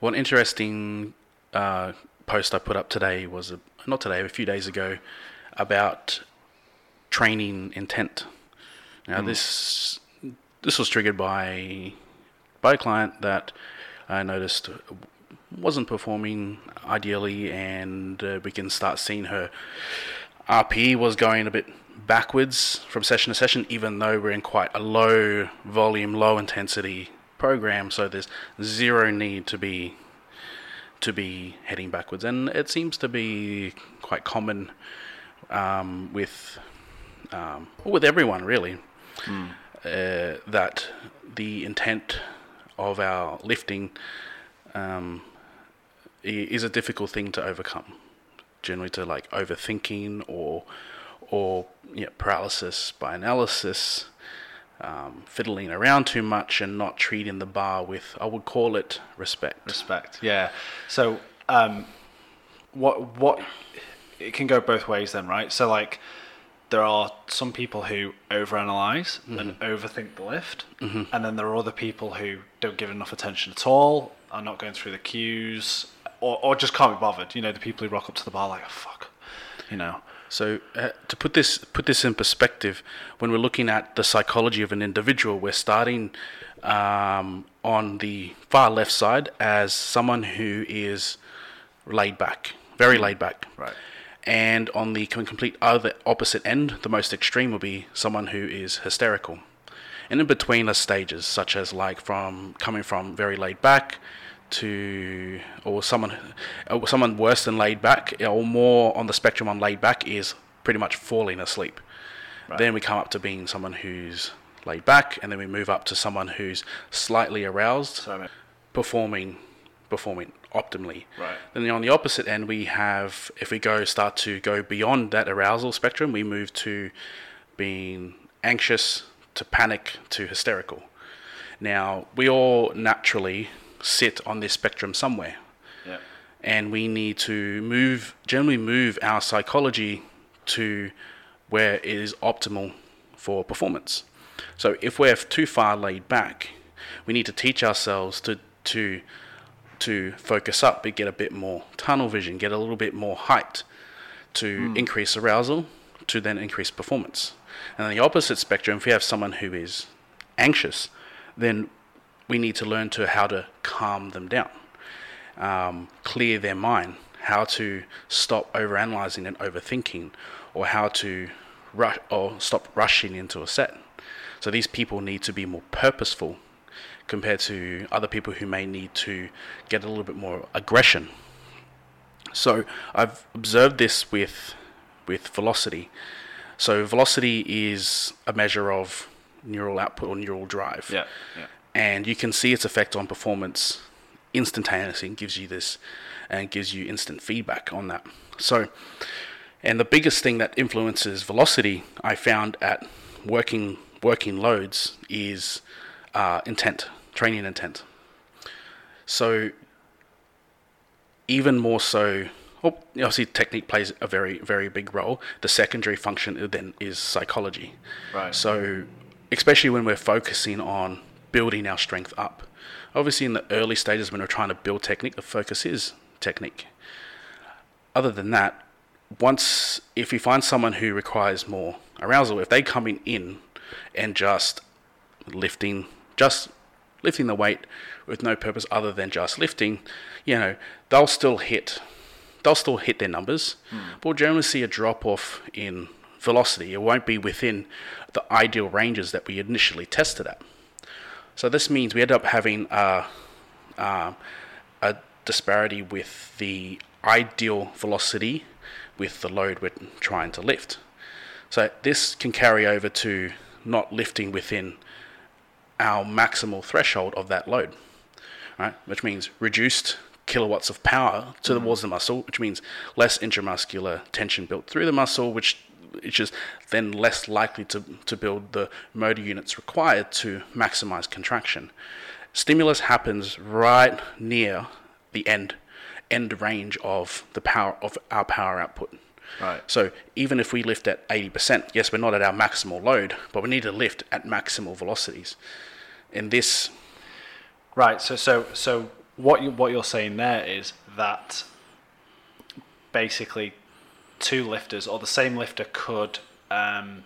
One interesting uh, post I put up today was a, not today, a few days ago, about training intent. Now this this was triggered by by a client that I noticed wasn't performing ideally, and uh, we can start seeing her RP was going a bit backwards from session to session, even though we're in quite a low volume, low intensity program. So there's zero need to be to be heading backwards, and it seems to be quite common um, with um, with everyone really. Mm. Uh, that the intent of our lifting um, is a difficult thing to overcome. Generally, to like overthinking or or you know, paralysis by analysis, um, fiddling around too much, and not treating the bar with I would call it respect. Respect, yeah. So, um, what what it can go both ways then, right? So like there are some people who overanalyze mm-hmm. and overthink the lift, mm-hmm. and then there are other people who don't give enough attention at all, are not going through the cues, or, or just can't be bothered. You know, the people who rock up to the bar like, oh, fuck, you know. So uh, to put this put this in perspective, when we're looking at the psychology of an individual, we're starting um, on the far left side as someone who is laid back, very laid back. Right and on the complete other opposite end, the most extreme will be someone who is hysterical. And in between are stages, such as like from coming from very laid back to, or someone, or someone worse than laid back, or more on the spectrum on laid back is pretty much falling asleep. Right. Then we come up to being someone who's laid back, and then we move up to someone who's slightly aroused, so, performing, performing optimally. Right. Then on the opposite end, we have if we go start to go beyond that arousal spectrum, we move to being anxious to panic to hysterical. Now we all naturally sit on this spectrum somewhere. Yeah. And we need to move generally move our psychology to where it is optimal for performance. So if we're too far laid back, we need to teach ourselves to to to focus up, but get a bit more tunnel vision, get a little bit more height to mm. increase arousal, to then increase performance. And on the opposite spectrum, if we have someone who is anxious, then we need to learn to how to calm them down, um, clear their mind, how to stop overanalyzing and overthinking, or how to rush or stop rushing into a set. So these people need to be more purposeful compared to other people who may need to get a little bit more aggression. So I've observed this with with velocity. So velocity is a measure of neural output or neural drive. Yeah, yeah. And you can see its effect on performance instantaneously. It gives you this and gives you instant feedback on that. So and the biggest thing that influences velocity I found at working working loads is uh, intent training intent. So, even more so, well, obviously, technique plays a very, very big role. The secondary function then is psychology. Right. So, especially when we're focusing on building our strength up. Obviously, in the early stages when we're trying to build technique, the focus is technique. Other than that, once if you find someone who requires more arousal, if they coming in and just lifting, just lifting the weight with no purpose other than just lifting, you know, they'll still hit they'll still hit their numbers, mm. but we'll generally see a drop off in velocity. It won't be within the ideal ranges that we initially tested at. So this means we end up having a, uh, a disparity with the ideal velocity with the load we're trying to lift. So this can carry over to not lifting within our maximal threshold of that load, right? Which means reduced kilowatts of power to mm. towards the muscle, which means less intramuscular tension built through the muscle, which which is then less likely to, to build the motor units required to maximize contraction. Stimulus happens right near the end end range of the power of our power output. Right. So even if we lift at 80%, yes, we're not at our maximal load, but we need to lift at maximal velocities. In this, right. So so so what you what you're saying there is that basically two lifters or the same lifter could um,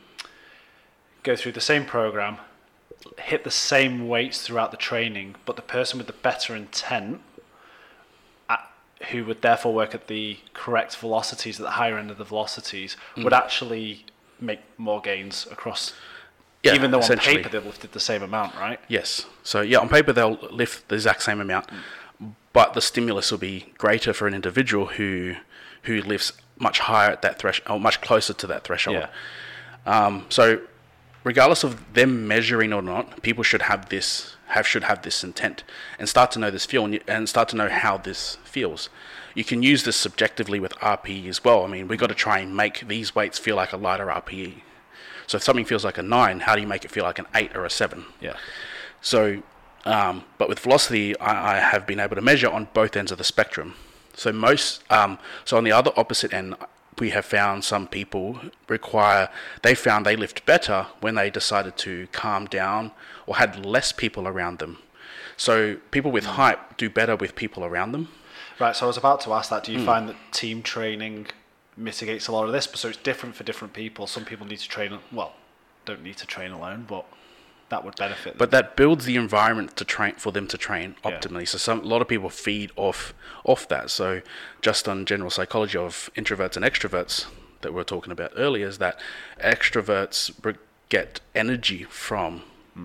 go through the same program, hit the same weights throughout the training, but the person with the better intent, at, who would therefore work at the correct velocities at the higher end of the velocities, hmm. would actually make more gains across. Yeah, even though on paper they've lifted the same amount, right? Yes. So yeah, on paper they'll lift the exact same amount, hmm. but the stimulus will be greater for an individual who who lifts much higher at that threshold, or much closer to that threshold. Yeah. Um, so, regardless of them measuring or not, people should have this have should have this intent and start to know this feel and, you- and start to know how this feels. You can use this subjectively with RPE as well. I mean, we've got to try and make these weights feel like a lighter RPE. So if something feels like a nine, how do you make it feel like an eight or a seven? Yeah. So, um, but with velocity, I, I have been able to measure on both ends of the spectrum. So most, um, so on the other opposite end, we have found some people require. They found they lived better when they decided to calm down or had less people around them. So people with hype do better with people around them. Right, so I was about to ask that. Do you Hmm. find that team training mitigates a lot of this? But So it's different for different people. Some people need to train, well, don't need to train alone, but that would benefit them. But that builds the environment to train for them to train Yeah. optimally. So some a lot of people feed off off that. So just on general psychology of introverts and extroverts that we were talking about earlier is that extroverts get energy from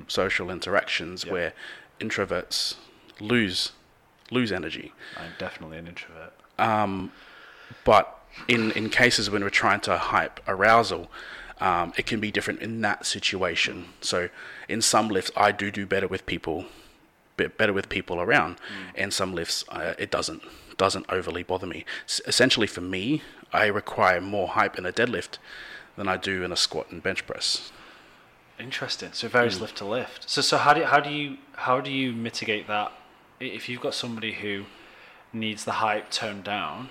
social interactions Yeah. where introverts lose lose energy. I'm definitely an introvert. Um, But in, in cases when we're trying to hype arousal, um, it can be different in that situation. So in some lifts, I do do better with people, better with people around, and some lifts uh, it doesn't doesn't overly bother me. S- essentially, for me, I require more hype in a deadlift than I do in a squat and bench press. Interesting. So Hmm. varies lift to lift. So so how do how do you how do you mitigate that? If you've got somebody who needs the hype toned down,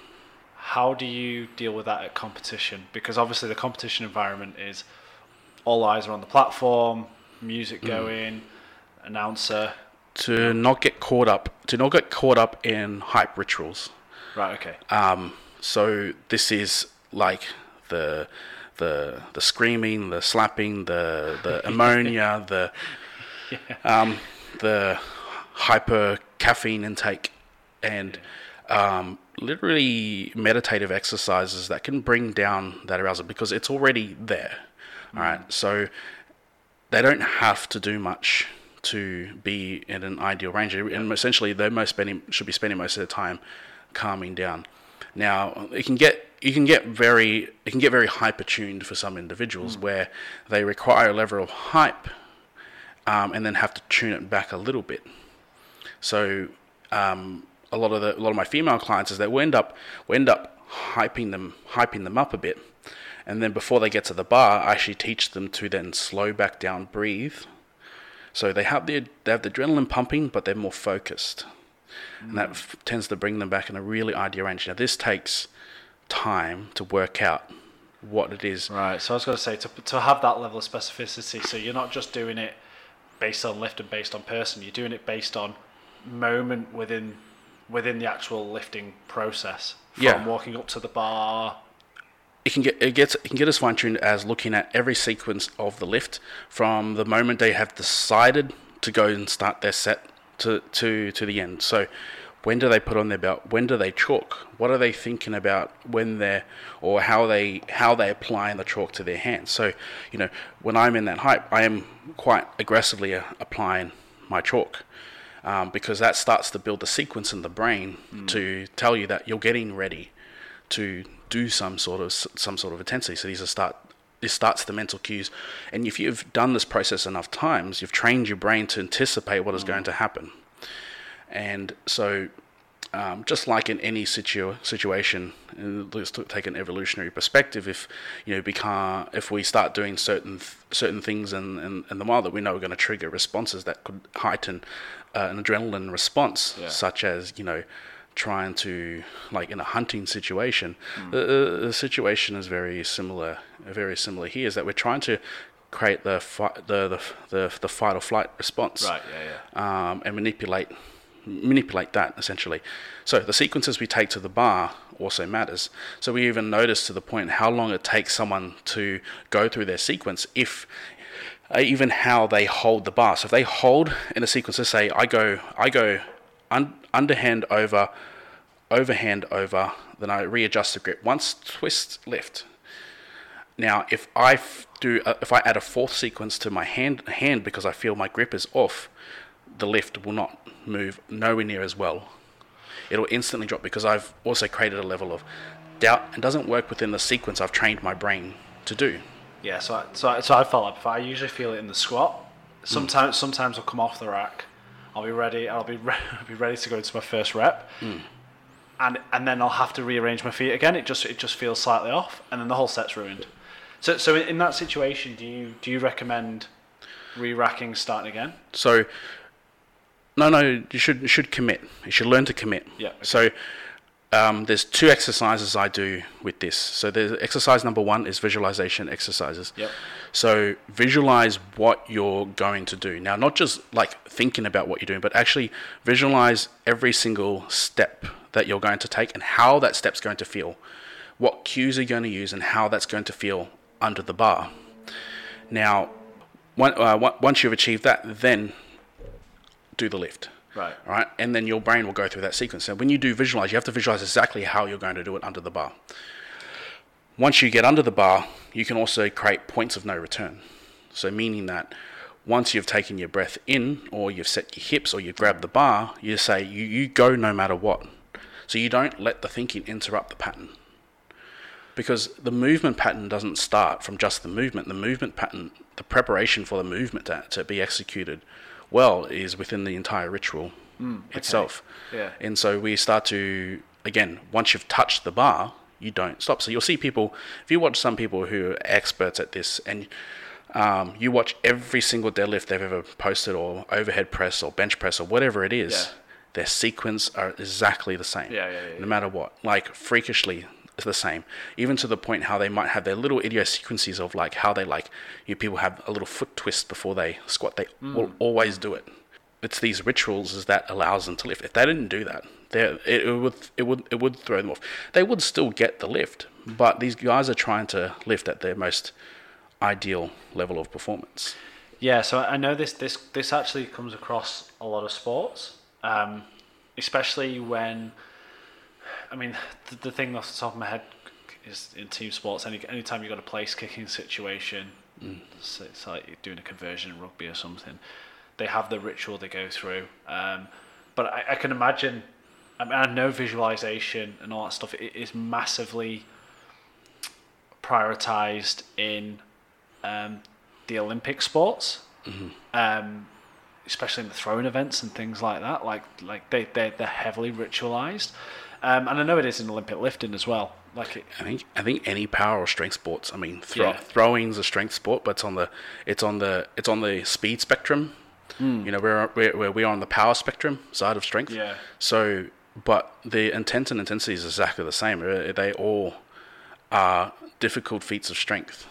how do you deal with that at competition? Because obviously the competition environment is all eyes are on the platform, music Hmm. going, announcer. To not get caught up, to not get caught up in hype rituals. Right. Okay. Um, so this is like the the the screaming, the slapping, the the ammonia, the um, the hyper caffeine intake, and um, literally meditative exercises that can bring down that arousal because it's already there. All right, so they don't have to do much to be in an ideal range. And essentially, they most spending should be spending most of their time calming down. Now, it can get you can get very it can get very hyper tuned for some individuals where they require a level of hype um, and then have to tune it back a little bit. So um, a lot of the a lot of my female clients is that we end up we end up hyping them hyping them up a bit, and then before they get to the bar, I actually teach them to then slow back down, breathe. So they have the they have the adrenaline pumping, but they're more focused, and that mm. f- tends to bring them back in a really ideal range. Now this takes time to work out what it is. Right. So I was going to say to to have that level of specificity. So you're not just doing it based on lift and based on person. You're doing it based on moment within within the actual lifting process. From Yeah. walking up to the bar. it can get it gets it can get as fine tuned as looking at every sequence of the lift from the moment they have decided to go and start their set to to to the end. So when do they put on their belt? When do they chalk? What are they thinking about when they're or how they how they applying the chalk to their hands? So you know when I'm in that hype, I am quite aggressively uh, applying my chalk. Um, because that starts to build the sequence in the brain to tell you that you're getting ready to do some sort of some sort of intensity. So these are start this starts the mental cues, and if you've done this process enough times, you've trained your brain to anticipate what is going to happen. And so, um, just like in any situ- situation, uh, let's take an evolutionary perspective. If you know, become if we start doing certain th- certain things in, in, in the wild that we know are going to trigger responses that could heighten uh, an adrenaline response, Yeah. such as you know, trying to like in a hunting situation. The, the, the situation is very similar. Very similar here is that we're trying to create the fi- the, the the the fight or flight response Right. Yeah. Yeah. um, and manipulate manipulate that essentially. So the sequences we take to the bar also matters. So we even notice to the point how long it takes someone to go through their sequence if uh, even how they hold the bar. So if they hold in a sequence, let's say I go I go un- underhand over, overhand over, then I readjust the grip. Once twist lift. Now if I f- do a, if I add a fourth sequence to my hand hand because I feel my grip is off, the lift will not move nowhere near as well. It'll instantly drop because I've also created a level of doubt and doesn't work within the sequence I've trained my brain to do. Yeah, so I, so I, so I like before. I usually feel it in the squat. Sometimes sometimes I'll come off the rack. I'll be ready. I'll be re- I'll be ready to go into my first rep, hmm. and and then I'll have to rearrange my feet again. It just it just feels slightly off, and then the whole set's ruined. So so in, in that situation, do you do you recommend re-racking starting again? So, no, no, you should you should commit. You should learn to commit. Yeah, okay. So, um, there's two exercises I do with this. So, there's exercise number one is visualization exercises. Yep. So, visualize what you're going to do. Now, not just like thinking about what you're doing, but actually visualize every single step that you're going to take and how that step's going to feel. What cues are you going to use and how that's going to feel under the bar. Now, one, uh, once you've achieved that, then do the lift. Right. Right? And then your brain will go through that sequence. So when you do visualize, you have to visualize exactly how you're going to do it under the bar. Once you get under the bar, you can also create points of no return. So meaning that once you've taken your breath in or you've set your hips or you've grabbed the bar, you say you, you go no matter what. So you don't let the thinking interrupt the pattern. Because the movement pattern doesn't start from just the movement. The movement pattern, the preparation for the movement to, to be executed well is within the entire ritual itself. Yeah. And so we start to, again, once you've touched the bar, you don't stop. So you'll see people, if you watch some people who are experts at this and um, you watch every single deadlift they've ever posted or overhead press or bench press or whatever it is, Yeah. their sequence are exactly the same. Yeah, yeah, yeah, No yeah. matter what. Like freakishly the same. Even to the point how they might have their little idiosyncrasies of like how they like you know, people have a little foot twist before they squat. They Mm. will always do it. It's these rituals is that allows them to lift. If they didn't do that, they it, it would it would it would throw them off. They would still get the lift, but these guys are trying to lift at their most ideal level of performance. Yeah, so I know this this this actually comes across a lot of sports, um, especially when. I mean, the, the thing off the top of my head is in team sports. Any anytime you've got a place kicking situation, so it's like you're doing a conversion in rugby or something. They have the ritual they go through, um, but I, I can imagine. I mean, I know visualization and all that stuff is massively prioritized in um, the Olympic sports, um, especially in the throwing events and things like that. Like like they they they're heavily ritualized, um, and I know it is in Olympic lifting as well. Like it, I think I think any power or strength sports. I mean, throw, Yeah. throwing's a strength sport, but it's on the it's on the it's on the speed spectrum. You know, we're, we're we're on the power spectrum side of strength. Yeah. So, but the intent and intensity is exactly the same. They all are difficult feats of strength.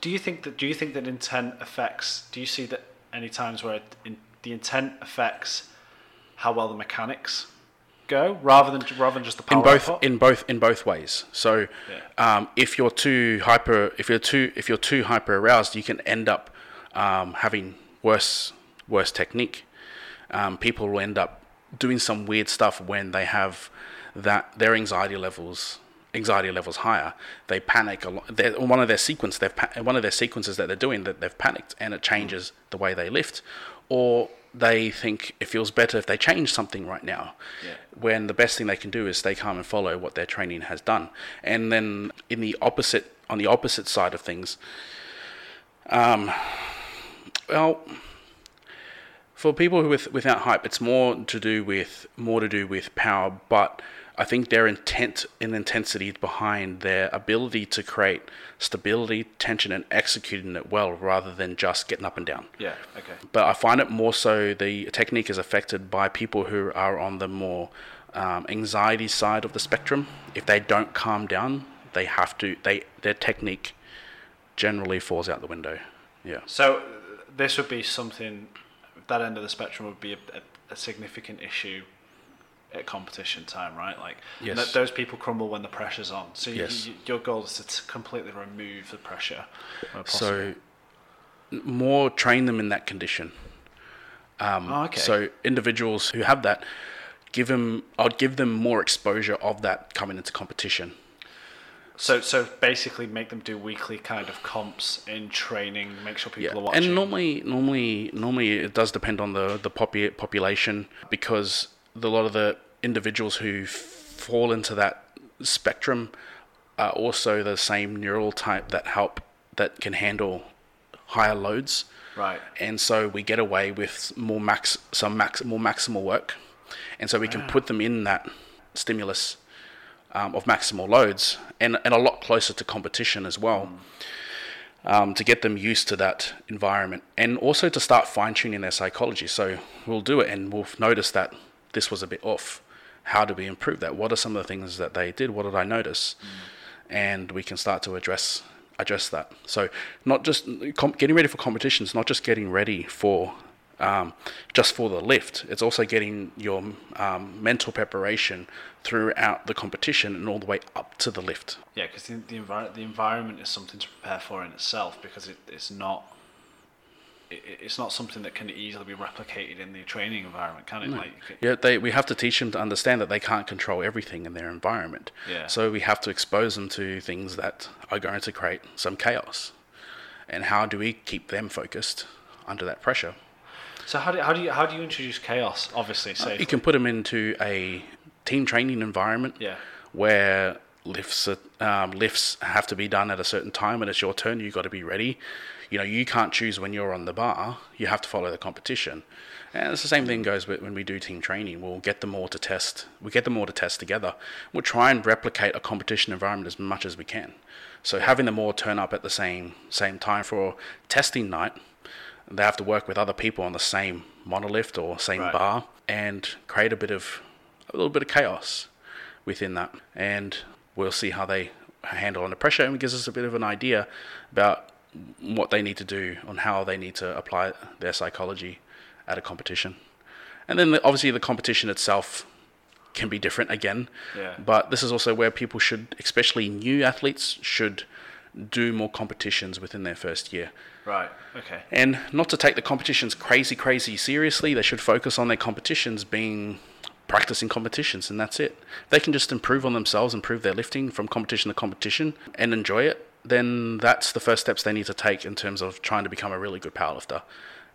Do you think that do you think that intent affects? Do you see that any times where it, in, the intent affects how well the mechanics go, rather than rather than just the power in both in both in both ways. So, um, if you're too hyper, if you're too if you're too hyper aroused, you can end up um, having worse worse technique. Um, people will end up doing some weird stuff when they have that their anxiety levels anxiety levels higher. They panic a lot. They're- One of their sequence, they've pa- one of their sequences that they're doing that they've panicked, and it changes the way they lift, or they think it feels better if they change something right now Yeah. when the best thing they can do is stay calm and follow what their training has done. And then in the opposite, on the opposite side of things, um, well, for people with without hype, it's more to do with more to do with power, but I think their intent and intensity behind their ability to create stability, tension, and executing it well, rather than just getting up and down yeah. Okay. but I find it more so the technique is affected by people who are on the more um, anxiety side of the spectrum. If they don't calm down, they have to. They their technique generally falls out the window. Yeah. So this would be something that end of the spectrum would be a, a, a significant issue at competition time, right? Like Yes. th- those people crumble when the pressure's on. So you, Yes. you, your goal is to t- completely remove the pressure. So, more train them in that condition. Um, Oh, okay. So individuals who have that, give them. I'd give them more exposure of that coming into competition. So, so basically, make them do weekly kind of comps in training. Make sure people Yeah, are watching. and normally, normally, normally it does depend on the the popu- population because the, a lot of the individuals who fall into that spectrum are also the same neural type that help that can handle higher loads. right. and so we get away with more max some max more maximal work, and so we can put them in that stimulus um, of maximal loads and and a lot closer to competition as well. Um, to get them used to that environment and also to start fine tuning their psychology. So we'll do it and we'll notice that this was a bit off. How do we improve that? What are some of the things that they did? What did I notice? And we can start to address address that. So not just com- getting ready for competitions, not just getting ready for um, just for the lift. It's also getting your um, mental preparation throughout the competition and all the way up to the lift. Yeah, because the the, envir- the environment is something to prepare for in itself because it, it's not. It, it's not something that can easily be replicated in the training environment, can it? Like, Yeah, they, we have to teach them to understand that they can't control everything in their environment. Yeah. So we have to expose them to things that are going to create some chaos. And how do we keep them focused under that pressure? So how do how do you how do you introduce chaos? Obviously, uh, safely. You can put them into a team training environment Yeah. where lifts um, lifts have to be done at a certain time and it's your turn. You've got to be ready. You know, you can't choose when you're on the bar. You have to follow the competition. And it's the same thing goes with when we do team training. We'll get them all to test. We get them all to test together. We'll try and replicate a competition environment as much as we can. So having them all turn up at the same same time for testing night, they have to work with other people on the same monolift or same Right. bar and create a bit of a little bit of chaos within that. And we'll see how they handle under pressure and it gives us a bit of an idea about what they need to do on how they need to apply their psychology at a competition. And then the, obviously the competition itself can be different again. Yeah. But this is also where people should, especially new athletes, should do more competitions within their first year. Right. Okay. And not to take the competitions crazy, crazy seriously. They should focus on their competitions being practicing competitions, and that's it. If they can just improve on themselves, improve their lifting from competition to competition, and enjoy it, then that's the first steps they need to take in terms of trying to become a really good powerlifter.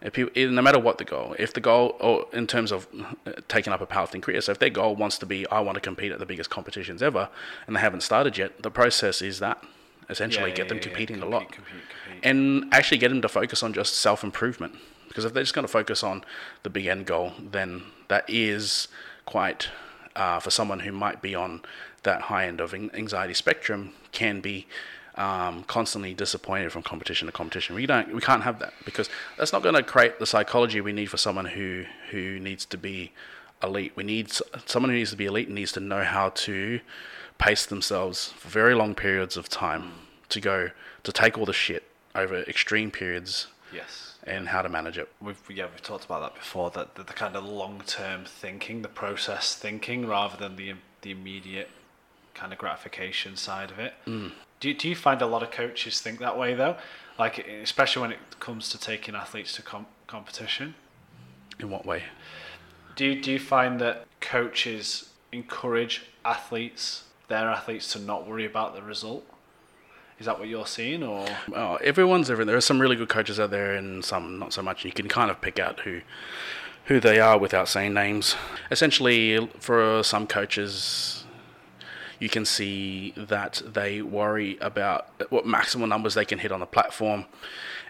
If you, no matter what the goal, if the goal, or in terms of uh, taking up a powerlifting career, so if their goal wants to be, I want to compete at the biggest competitions ever, and they haven't started yet, the process is that essentially Yeah, get yeah, them yeah, competing a Compete, lot compete, compete. and actually get them to focus on just self improvement. Because if they're just going to focus on the big end goal, then that is quite, uh, for someone who might be on that high end of anxiety spectrum, can be um, constantly disappointed from competition to competition. We don't, we can't have that because that's not going to create the psychology we need for someone who who needs to be elite. We need someone who needs to be elite needs to know how to pace themselves for very long periods of time to go to take all the shit over extreme periods Yes. And how to manage it. We've yeah we've talked about that before. That the, the kind of long term thinking, the process thinking, rather than the the immediate kind of gratification side of it. Mm. Do you, do you find a lot of coaches think that way though? Like especially when it comes to taking athletes to com- competition. In what way? Do you, do you find that coaches encourage athletes, their athletes, to not worry about the result? Is that what you're seeing, or Oh, everyone's different. There are some really good coaches out there, and some not so much. You can kind of pick out who who they are without saying names. Essentially, for some coaches, you can see that they worry about what maximum numbers they can hit on the platform,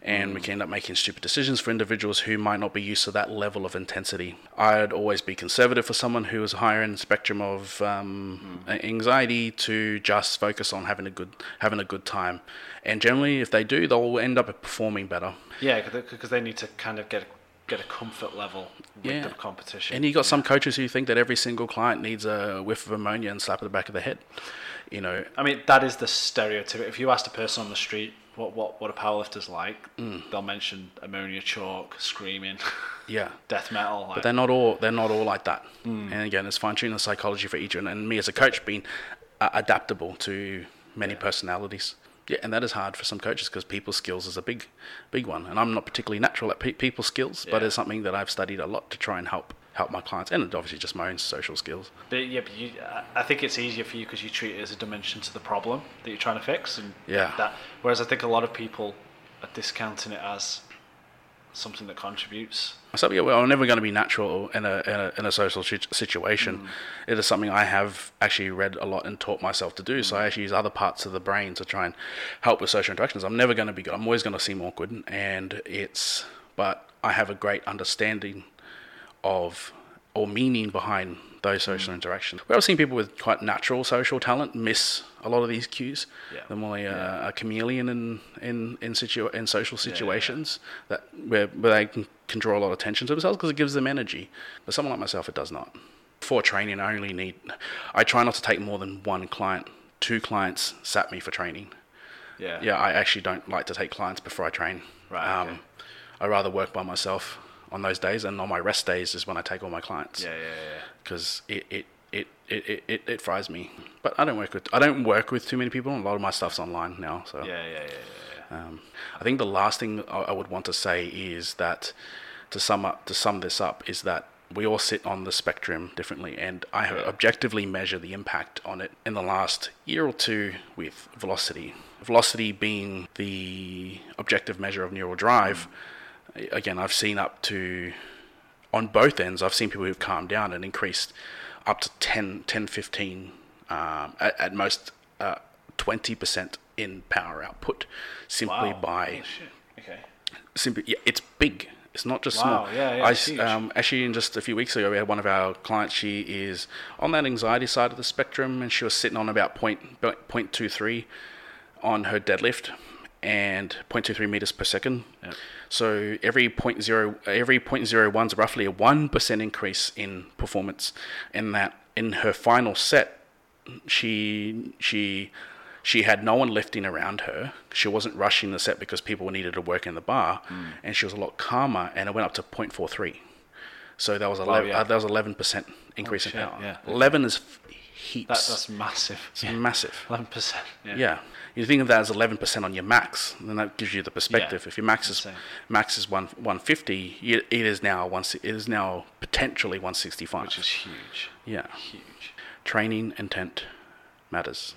and we can end up making stupid decisions for individuals who might not be used to that level of intensity. I'd always be conservative for someone who is higher in the spectrum of um, anxiety to just focus on having a good having a good time, and generally, if they do, they'll end up performing better. yeah, because they need to kind of get get a comfort level with Yeah. the competition. And you got some coaches who think that every single client needs a whiff of ammonia and slap at the back of the head. You know, I mean, that is the stereotype. If you asked a person on the street what what what a powerlifter's like, they'll mention ammonia chalk, screaming, Yeah. death metal. Like, But they're not all they're not all like that. And again, it's fine tuning the psychology for each one. And me as a coach, being uh, adaptable to many personalities. Yeah, and that is hard for some coaches because people skills is a big, big one. And I'm not particularly natural at pe- people skills, but it's something that I've studied a lot to try and help help my clients, and obviously just my own social skills. But yeah, but you, I- I think it's easier for you because you treat it as a dimension to the problem that you're trying to fix, and Yeah. that. Whereas I think a lot of people are discounting it as something that contributes. So yeah, well, I'm never going to be natural in a in a, in a social sit- situation. Mm. It is something I have actually read a lot and taught myself to do. So I mm. actually use other parts of the brain to try and help with social interactions. I'm never going to be good. I'm always going to seem awkward, and it's but I have a great understanding of or meaning behind those social interactions. Where I've seen people with quite natural social talent miss a lot of these cues. Yeah. They're more like a, a chameleon in in in, situ- in social yeah. situations that where, where they can, can draw a lot of attention to themselves because it gives them energy. But someone like myself, it does not. For training, I only need. I try not to take more than one client. Two clients sat me for training. Yeah. Yeah, I actually don't like to take clients before I train. Right, Um, okay. I rather work by myself on those days, and on my rest days is when I take all my clients Yeah. Yeah. Yeah. because it, it, it, it, it, it, fries me. But I don't work with I don't work with too many people. A lot of my stuff's online now, so Yeah. Yeah. Yeah. Yeah. yeah. um, I think the last thing I, I would want to say is that to sum up to sum this up is that we all sit on the spectrum differently, and I have objectively measure the impact on it in the last year or two with velocity. Velocity being the objective measure of neural drive. Again, I've seen up to on both ends, I've seen people who've calmed down and increased up to 10, 10 15, um, at, at most uh, 20% in power output simply Wow. by shit. Okay. simply yeah, it's big. It's not just Wow, small. yeah, yeah, I um, actually, in just a few weeks ago, we had one of our clients. She is on that anxiety side of the spectrum, and she was sitting on about point point two three on her deadlift and 0.23 meters per second. Yep. So every point zero every point zero one is roughly a one percent increase in performance. In that, in her final set, she she she had no one lifting around her. She wasn't rushing the set because people needed to work in the bar, and she was a lot calmer. And it went up to 0.43. So that was eleven. yeah. uh, that was eleven percent increase in shit, power. yeah. Eleven is f- That, that's massive. it's massive. Eleven percent. Yeah. Yeah. You think of that as eleven percent on your max, then that gives you the perspective. If your max is max is one one fifty, it is now one. It is now potentially one sixty five. Which is huge. yeah. Huge. Training intent matters.